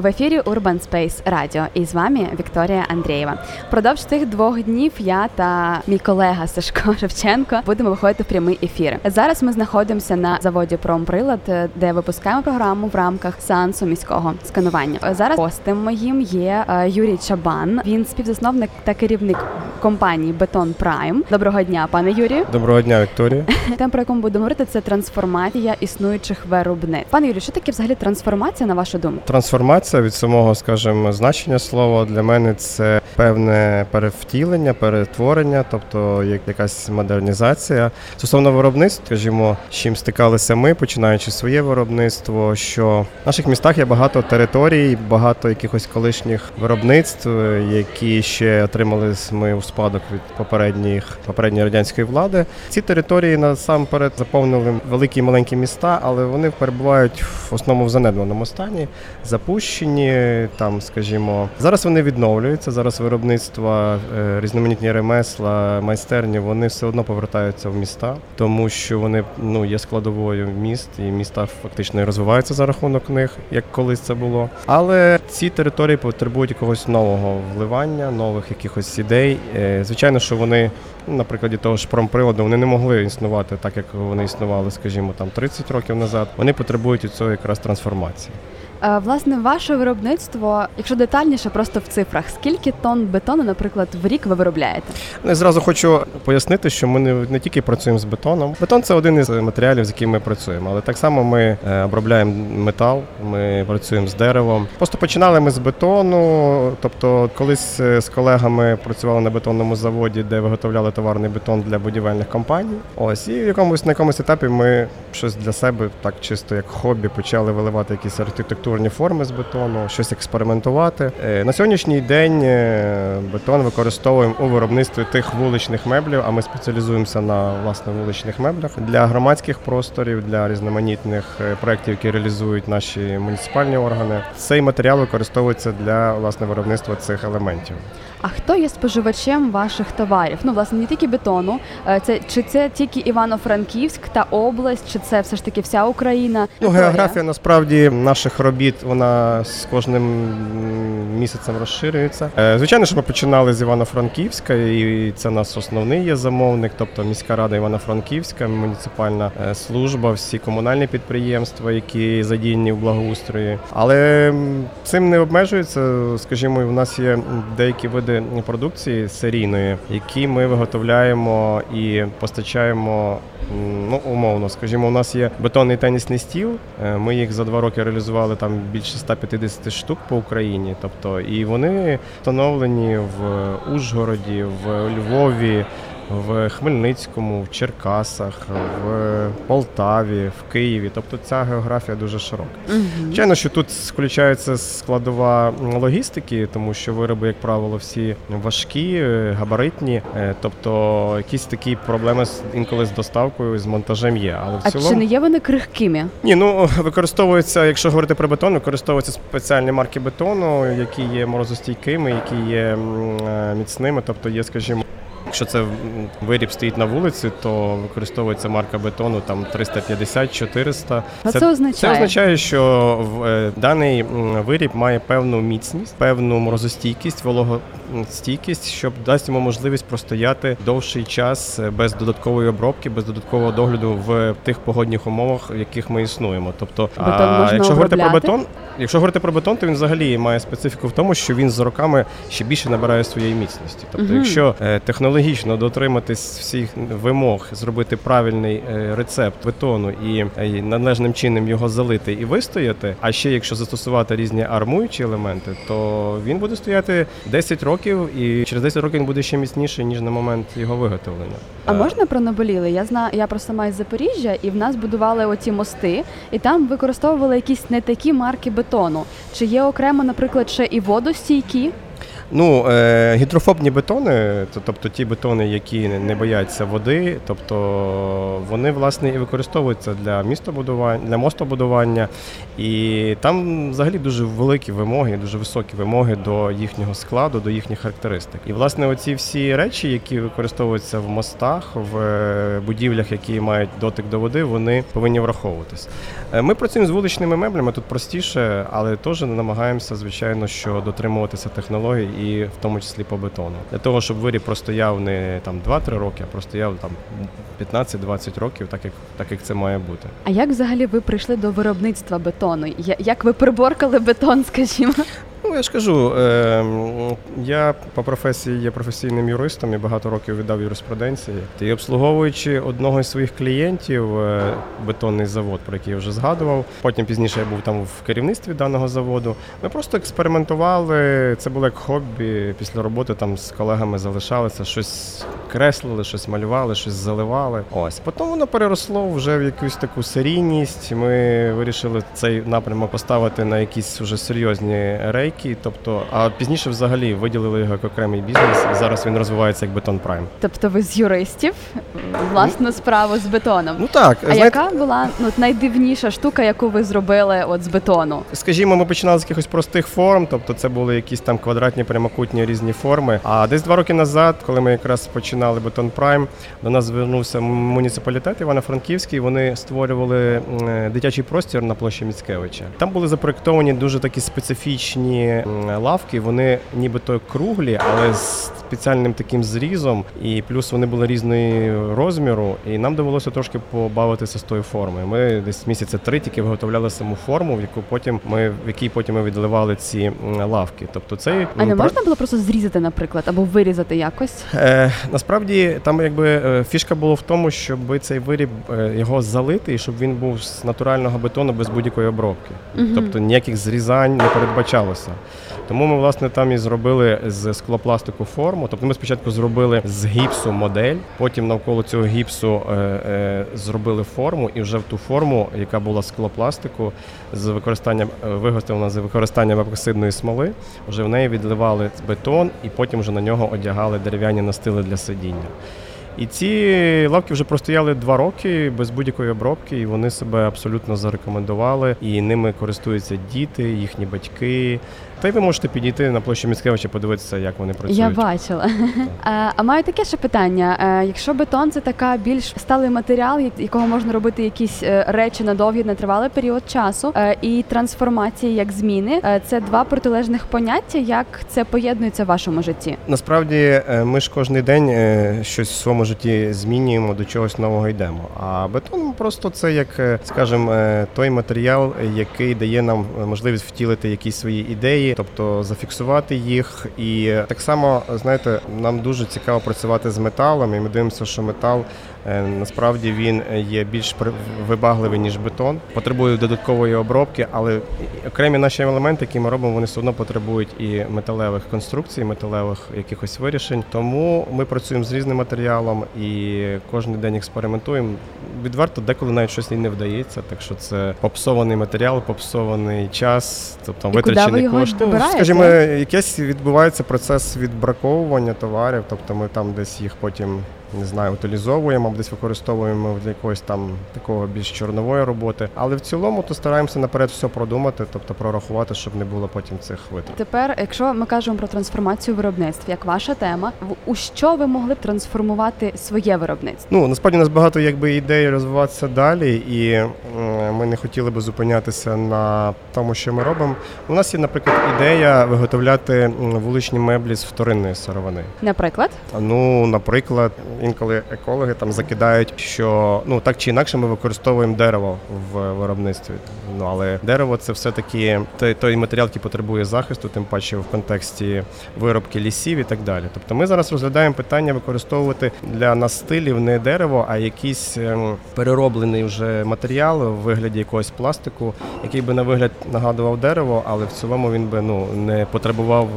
В ефірі Urban Space Radio і з вами Вікторія Андрієва. Продовж тих двох днів я та мій колега Сашко Шевченко будемо виходити в прямий ефір. Зараз ми знаходимося на заводі Промприлад, де випускаємо програму в рамках сеансу міського сканування. Зараз гостем моїм є е, Юрій Чабан. Він співзасновник та керівник компанії Бетон Прайм. Доброго дня, пане Юрію. Доброго дня, Вікторія. Тем, про яку ми будемо говорити, це трансформація існуючих виробництв. Пане Юрію, що таке взагалі трансформація на вашу думку? Трансформація від самого, скажімо, значення слова для мене це певне перевтілення, перетворення, тобто як якась модернізація. Стосовно виробництв, скажімо, з чим стикалися ми, починаючи своє виробництво, що в наших містах є багато територій, багато якихось колишніх виробництв, які ще отримали ми у спадок від попередніх попередньої радянської влади. Ці території насамперед заповнили великі і маленькі міста, але вони перебувають в основному в занедбаному стані, запущені там, скажімо, зараз вони відновлюються. Зараз виробництва, е, різноманітні ремесла, майстерні, вони все одно повертаються в міста, тому що вони ну є складовою міст, і міста фактично розвиваються за рахунок них, як колись це було. Але ці території потребують якогось нового вливання, нових якихось ідей. Е, Звичайно, що вони, ну, на прикладі того ж промприладу, вони не могли існувати так, як вони існували, скажімо, там 30 років назад. Вони потребують цього якраз трансформації. Е, Власне, ваше виробництво, якщо детальніше, просто в цифрах, скільки тонн бетону, наприклад, в рік ви виробляєте? Ну, Я зразу хочу пояснити, що ми не, не тільки працюємо з бетоном. Бетон це один із матеріалів, з яким ми працюємо, але так само ми е, обробляємо метал, ми працюємо з деревом. Просто починали ми з бетону. Тобто, колись е, з колегами працювали на бетонному заводі, де виготовляли товарний бетон для будівельних компаній. Ось і в якомусь на якомусь етапі ми щось для себе, так чисто як хобі, почали виливати якісь архітектурні форми з бетону, щось експериментувати. Е, На сьогоднішній день е, бетон використовуємо у виробництві тих вуличних меблів, а ми спеціалізуємося на власне вуличних меблях для громадських просторів, для різноманітних е, проєктів, які реалізують наші муніципальні органи. Цей матеріал використовується для власне виробництва цих елементів. А хто є споживачем ваших товарів? Ну, власне, не тільки бетону. Е, Це чи це тільки Івано-Франківськ та область, чи це все ж таки вся Україна? Ну, географія насправді наших робіт вона з кожним місяцем розширюється. Е, Звичайно, що ми починали з Івано-Франківська, і це нас основний є замовник, тобто міська рада Івано-Франківська, муніципальна е, служба, всі комунальні підприємства, які задіяні в благоустрої. Але цим не обмежується. Скажімо, у нас є деякі види продукції серійної, які ми виготовляємо і постачаємо. Ну, умовно, скажімо, у нас є бетонний тенісний стіл. е, Ми їх за два роки реалізували там більше 150 штук по Україні. Тобто, і вони встановлені в Ужгороді, в Львові, в Хмельницькому, в Черкасах, в Полтаві, в Києві. Тобто ця географія дуже широка. Звичайно, що тут включається складова логістики, тому що вироби, як правило, всі важкі, габаритні, е, тобто якісь такі проблеми інколи з доставкою, з монтажем є. Але в А цілому чи не є вони крихкими? ні, ну використовується, якщо говорити про бетон, використовуються спеціальні марки бетону, які є морозостійкими, які є е, міцними, тобто є, скажімо. Якщо це виріб стоїть на вулиці, то використовується марка бетону там 350-400. Що це означає? Це означає, що в- е, даний виріб має певну міцність, певну морозостійкість, вологостійкість, щоб дасть йому можливість простояти довший час е, без додаткової обробки, без додаткового догляду в тих погодних умовах, в яких ми існуємо. Тобто, а, якщо говорити про бетон, якщо говорити про бетон, то він взагалі має специфіку в тому, що він з роками ще більше набирає своєї міцності. Тобто, Мгм. якщо е, технологічно дотриматись всіх вимог, зробити правильний е, рецепт бетону і, е, належним чином його залити і вистояти, а ще якщо застосувати різні армуючі елементи, то він буде стояти 10 років, і через 10 років він буде ще міцніший ніж на момент його виготовлення. А Е, можна про наболіли? Я знаю, я просто сама із Запоріжжя, і в нас будували оці мости, і там використовували якісь не такі марки бетону. Чи є окремо, наприклад, ще і водостійкі? Ну, е, гідрофобні бетони, тобто ті бетони, які не бояться води, тобто вони власне і використовуються для містобудування, для мостобудування, і там взагалі дуже великі вимоги, дуже високі вимоги до їхнього складу, до їхніх характеристик. І власне оці всі речі, які використовуються в мостах, в е, будівлях, які мають дотик до води, вони повинні враховуватись. Е, ми працюємо з вуличними меблями, тут простіше, але теж намагаємося, звичайно, що дотримуватися технологій і в тому числі по бетону. Для того, щоб виріб простояв не там 2-3 роки, а простояв там 15-20 років, так як так як це має бути. А як взагалі ви прийшли до виробництва бетону? Як ви приборкали бетон, скажімо? Я ж кажу, е, я по професії є професійним юристом і багато років віддав юриспруденції. І обслуговуючи одного із своїх клієнтів, е, бетонний завод, про який я вже згадував. Потім пізніше я був там в керівництві даного заводу. Ми просто експериментували. Це було як хобі. Після роботи там з колегами залишалися, щось креслили, щось малювали, щось заливали. Ось потім воно переросло вже в якусь таку серійність. Ми вирішили цей напрямок поставити на якісь вже серйозні рейки великий, тобто, а пізніше взагалі виділили його як окремий бізнес. і Зараз він розвивається як Бетон Прайм. Тобто ви з юристів власну справу з бетоном. Ну так, а знаєте, яка була ну, найдивніша штука, яку ви зробили от з бетону? Скажімо, ми починали з якихось простих форм, тобто це були якісь там квадратні, прямокутні різні форми. А десь два роки назад, коли ми якраз починали Бетон Прайм, до нас звернувся муніципалітет Івано-Франківський. Вони створювали дитячий простір на площі Міцкевича. Там були запроектовані дуже такі специфічні лавки, вони нібито круглі, але з спеціальним таким зрізом, і плюс вони були різної розміру. І нам довелося трошки побавитися з тої форми. Ми десь місяця три тільки виготовляли саму форму, в яку потім ми в якій потім ми відливали ці лавки. Тобто цей а не можна було просто зрізати, наприклад, або вирізати якось? Е, Насправді там, якби е, фішка була в тому, щоб цей виріб е, його залити, і щоб він був з натурального бетону без будь-якої обробки. Угу. Тобто ніяких зрізань не передбачалося. Тому ми, власне, там і зробили з склопластику форму. Тобто ми спочатку зробили з гіпсу модель, потім навколо цього гіпсу е, е, зробили форму, і вже в ту форму, яка була склопластику, з використанням е, виготовлена з використанням епоксидної смоли, вже в неї відливали бетон, і потім вже на нього одягали дерев'яні настили для сидіння. І ці лавки вже простояли два роки без будь-якої обробки, і вони себе абсолютно зарекомендували. І ними користуються діти, їхні батьки. Та й ви можете підійти на площу Міцкевича, подивитися, як вони працюють. Я бачила. А, а маю таке ще питання: е, якщо бетон це така більш сталий матеріал, якого можна робити якісь е, речі на довгий нетривалий період часу, е, і трансформації як зміни, це два протилежних поняття. Як це поєднується в вашому житті? Насправді ми ж кожен день щось в своєму житті змінюємо, до чогось нового йдемо. А бетон просто це як, скажімо, той матеріал, який дає нам можливість втілити якісь свої ідеї тобто зафіксувати їх. І так само, знаєте, нам дуже цікаво працювати з металом, і ми дивимося, що метал насправді він є більш вибагливий, ніж бетон, потребує додаткової обробки, але окремі наші елементи, які ми робимо, вони все одно потребують і металевих конструкцій, металевих якихось вирішень. Тому ми працюємо з різним матеріалом і кожен день експериментуємо. Відверто деколи навіть щось і не вдається, так що це попсований матеріал, попсований час, тобто витрачені кошти. Ну, скажімо, якийсь відбувається процес відбраковування товарів, тобто ми там десь їх потім не знаю, утилізовуємо, десь використовуємо для якогось там такого більш чорнової роботи. Але в цілому то стараємося наперед все продумати, тобто прорахувати, щоб не було потім цих витрат. Тепер, якщо ми кажемо про трансформацію виробництв, як ваша тема, у що ви могли б трансформувати своє виробництво? Ну насправді у нас багато якби ідей розвиватися далі, і ми не хотіли би зупинятися на тому, що ми робимо. У нас є, наприклад, ідея виготовляти вуличні меблі з вторинної сировини. Наприклад, ну наприклад інколи екологи там закидають, що ну так чи інакше ми використовуємо дерево в виробництві. Ну але дерево це все таки той, той матеріал, який потребує захисту, тим паче в контексті виробки лісів і так далі. Тобто ми зараз розглядаємо питання використовувати для настилів не дерево, а якийсь ем, перероблений вже матеріал в вигляді якогось пластику, який би на вигляд нагадував дерево, але в цілому він би ну не потребував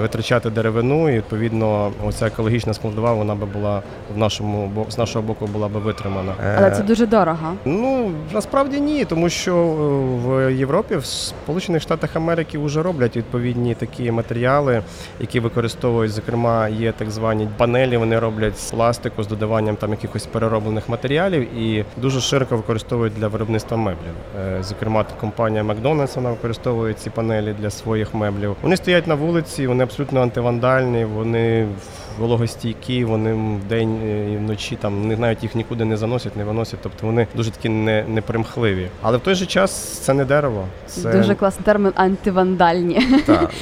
витрачати деревину, і відповідно оця екологічна складова вона би була в нашому бо- з нашого боку була би витримана. Але Е, це дуже дорого. Ну насправді ні, тому що е, в Європі, в Сполучених Штатах Америки вже роблять відповідні такі матеріали, які використовують. Зокрема, є так звані панелі. Вони роблять з пластику з додаванням там якихось перероблених матеріалів і дуже широко використовують для виробництва меблів. Е, Зокрема, компанія Макдональдс вона використовує ці панелі для своїх меблів. Вони стоять на вулиці, вони абсолютно антивандальні, вони вологостійкі, вони вдень і вночі там не навіть їх нікуди не заносять, не виносять. Тобто вони дуже такі не, непримхливі. Але в той же час це не дерево. Це Дуже класний термін антивандальні. так.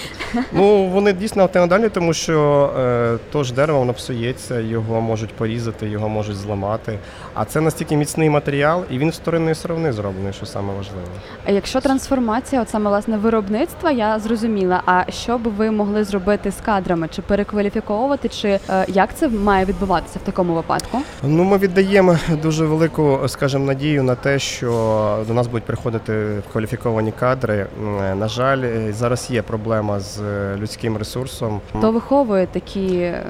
Ну вони дійсно антивандальні, тому що е, то ж дерево воно псується, його можуть порізати, його можуть зламати. А це настільки міцний матеріал, і він з вторинної сировини зроблений, що саме важливе. А якщо трансформація, от саме власне виробництва, я зрозуміла. А що б ви могли зробити з кадрами? Чи перекваліфіковувати, чи е, як це має відбуватися в такому випадку? Ну, ми віддаємо дуже велику, скажімо, надію на те, що до нас будуть приходити кваліфіковані кадри. На жаль, зараз є проблема з е, людським ресурсом. Хто виховує такі, е,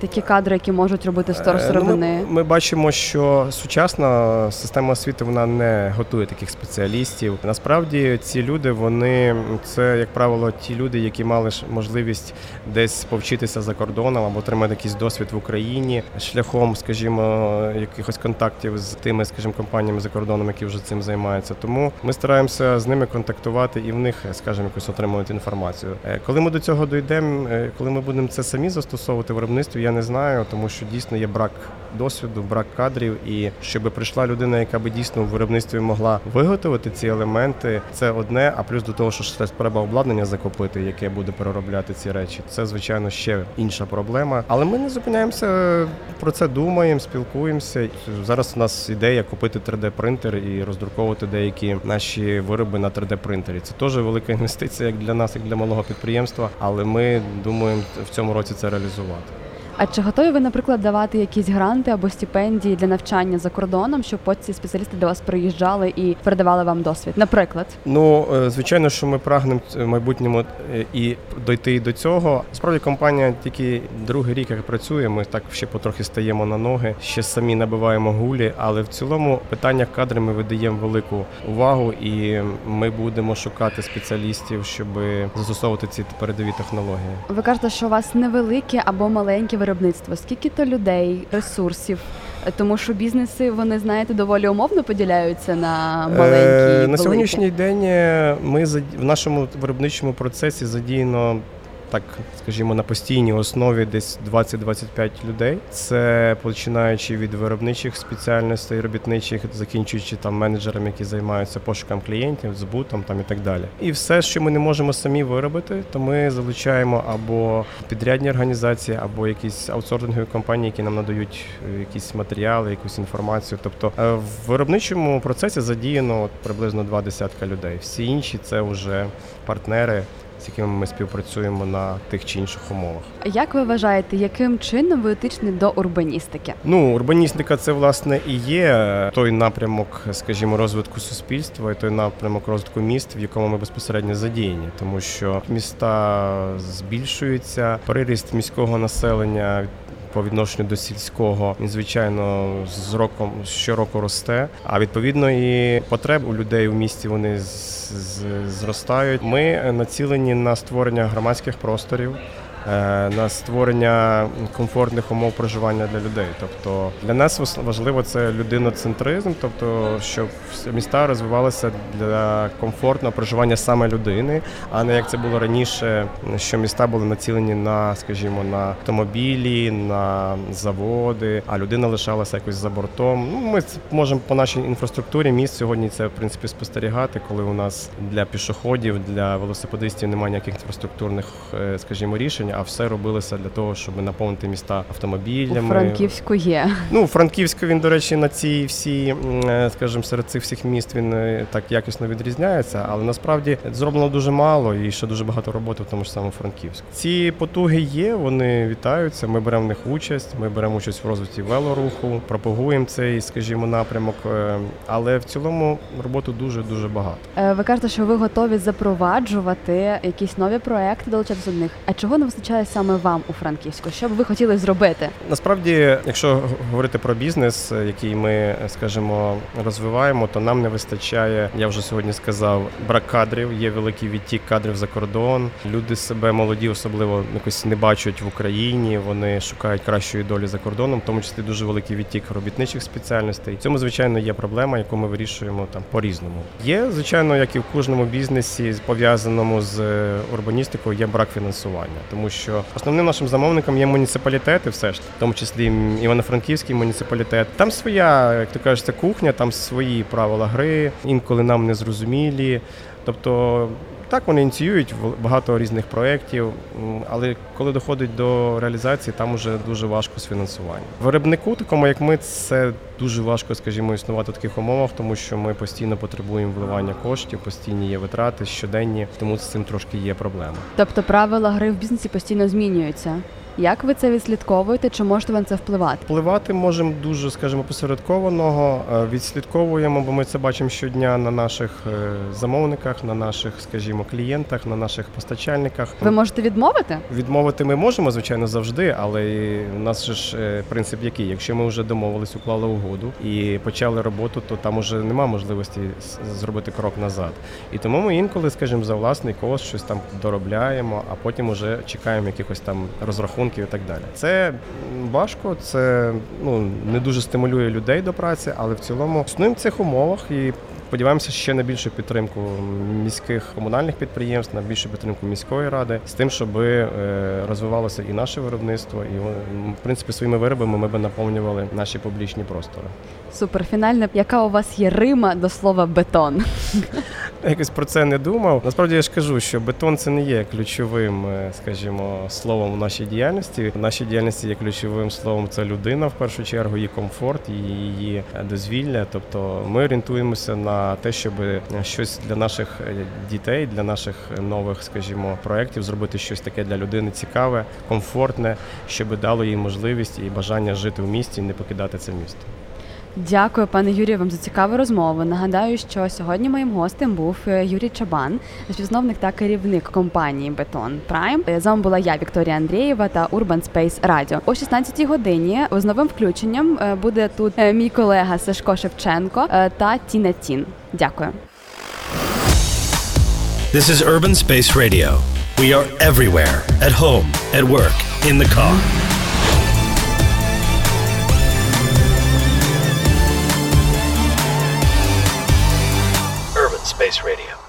такі кадри, які можуть робити сторсировини? Ну, ми, ми бачимо, що сучасна система освіти вона не готує таких спеціалістів. Насправді ці люди, вони це, як правило, ті люди, які мали можливість десь повчитися за кордоном або отримати якийсь досвід в Україні шляхом, скажімо, якихось контактів з тими, скажімо, компаніями за кордоном, які вже цим займаються. Тому ми стараємося з ними контактувати і в них, скажімо, якось отримувати інформацію. Е, Коли ми до цього дійдемо, е, коли ми будемо це самі застосовувати в виробництві, я не знаю, тому що дійсно є брак досвіду, брак кадрів, і щоб прийшла людина, яка би дійсно в виробництві могла виготовити ці елементи, це одне. А плюс до того, що треба обладнання закупити, яке буде переробляти ці речі. Це звичайно ще інша проблема. Але ми не зупиняємося про це, думаємо, спілкуємося. Зараз у нас ідея купити 3D принтер і роздруковувати деякі наші вироби на 3D принтері. Це теж велика інвестиція як для нас, як для малого підприємства. Але ми думаємо в цьому році це реалізувати. А чи готові ви, наприклад, давати якісь гранти або стипендії для навчання за кордоном, щоб ці спеціалісти до вас приїжджали і передавали вам досвід? Наприклад, Ну, е, звичайно, що ми прагнемо в майбутньому е, і дойти до цього. Справді компанія тільки другий рік як працює. Ми так ще потрохи стаємо на ноги, ще самі набиваємо гулі. Але в цілому питання кадрів ми видаємо велику увагу, і ми будемо шукати спеціалістів, щоб застосовувати ці передові технології. ви кажете, що у вас невелике або маленьке виробництво. Скільки то людей, ресурсів? Е, Тому що бізнеси, вони знаєте, доволі умовно поділяються на маленькі. і Е. На сьогоднішній день е, ми в нашому виробничому процесі задіяно. Так, скажімо, на постійній основі десь 20-25 людей. Це починаючи від виробничих спеціальностей, робітничих, закінчуючи там менеджерами, які займаються пошуком клієнтів, збутом там і так далі. І все, що ми не можемо самі виробити, то ми залучаємо або підрядні організації, або якісь аутсорсингові компанії, які нам надають е, якісь матеріали, якусь інформацію. Тобто е, в виробничому процесі задіяно от приблизно два десятка людей. Всі інші це вже партнери, з якими ми співпрацюємо на тих чи інших умовах. Як ви вважаєте, яким чином ви етичні до урбаністики? Ну, урбаністика це власне і є той напрямок, скажімо, розвитку суспільства, і той напрямок розвитку міст, в якому ми безпосередньо задіяні, тому що міста збільшуються, приріст міського населення. По відношенню до сільського він звичайно з роком щороку росте. А відповідно і потреб у людей у місті вони зростають. Ми націлені на створення громадських просторів, на створення комфортних умов проживання для людей. Тобто для нас важливо це людиноцентризм, тобто щоб міста розвивалися для комфортного проживання саме людини, а не як це було раніше, що міста були націлені на, скажімо, на автомобілі, на заводи, а людина лишалася якось за бортом. Ну, ми можемо по нашій інфраструктурі міст сьогодні це в принципі спостерігати, коли у нас для пішоходів, для велосипедистів немає ніяких інфраструктурних, е, скажімо, рішень. Фінансування, а все робилося для того, щоб наповнити міста автомобілями. У Франківську є. Ну, Франківську він, до речі, на ці всі, е, скажімо, серед цих всіх міст він е, так якісно відрізняється, але насправді зроблено дуже мало і ще дуже багато роботи в тому ж самому Франківську. Ці потуги є, вони вітаються. Ми беремо в них участь. Ми беремо участь в розвитку велоруху, пропагуємо цей, скажімо, напрямок. Е, але в цілому роботи дуже дуже багато. Ви кажете, що ви готові запроваджувати якісь нові проекти, долучатися до них. А чого не вистачає саме вам у Франківську? Що б ви хотіли зробити? Насправді, якщо говорити про бізнес, який ми скажімо розвиваємо, то нам не вистачає. Я вже сьогодні сказав, брак кадрів. Є великий відтік кадрів за кордон. Люди себе молоді, особливо якось не бачать в Україні. Вони шукають кращої долі за кордоном, в тому числі дуже великий відтік робітничих спеціальностей. В Цьому звичайно є проблема, яку ми вирішуємо там по різному. Є звичайно, як і в кожному бізнесі, пов'язаному з е, урбаністикою, є брак фінансування, тому що основним нашим замовником є муніципалітети, все ж в тому числі Івано-Франківський муніципалітет. Там своя, як ти кажеш, це кухня, там свої правила гри, інколи нам не зрозумілі. Тобто так, вони ініціюють багато різних проєктів, але коли доходить до реалізації, там вже дуже важко з фінансуванням. Виробнику, такому як ми, це дуже важко, скажімо, існувати в таких умовах, тому що ми постійно потребуємо вливання коштів, постійні є витрати щоденні, тому з цим трошки є проблема. Тобто правила гри в бізнесі постійно змінюються. Як ви це відслідковуєте? Чи можете ви на це впливати? Впливати можемо дуже, скажімо, посередкованого. Е, відслідковуємо, бо ми це бачимо щодня на наших е, замовниках, на наших, скажімо, клієнтах, на наших постачальниках. Ви можете відмовити? Відмовити ми можемо, звичайно, завжди, але у нас же ж е, принцип який? Якщо ми вже домовились, уклали угоду і почали роботу, то там уже нема можливості зробити крок назад. І тому ми інколи, скажімо, за власний кошт щось там доробляємо, а потім уже чекаємо якихось там розрахунків розрахунків і так далі. Це важко, це ну не дуже стимулює людей до праці, але в цілому існуємо в цих умовах і. Сподіваємося ще на більшу підтримку міських комунальних підприємств, на більшу підтримку міської ради з тим, щоб е, розвивалося і наше виробництво, і в принципі своїми виробами ми би наповнювали наші публічні простори. Супер фінальне, яка у вас є Рима до слова бетон? Якось про це не думав. Насправді я ж кажу, що бетон це не є ключовим, е, скажімо, словом у нашій діяльності. В нашій діяльності є ключовим словом це людина в першу чергу, її комфорт, її дозвілля. Тобто ми орієнтуємося на те, щоб щось для наших е, дітей, для наших нових, скажімо, проєктів зробити щось таке для людини цікаве, комфортне, щоб дало їй можливість і бажання жити в місті і не покидати це місто. Дякую, пане Юрію, вам за цікаву розмову. Нагадаю, що сьогодні моїм гостем був е, Юрій Чабан, співзновник та керівник компанії Бетон Прайм. З вами була я, Вікторія Андрієва та Urban Space Radio. О 16-й годині з новим включенням е, буде тут е, мій колега Сашко Шевченко та Тіна Тін. Дякую. This is Urban Space Radio. We are everywhere. At home, at work, in the car. Space Radio.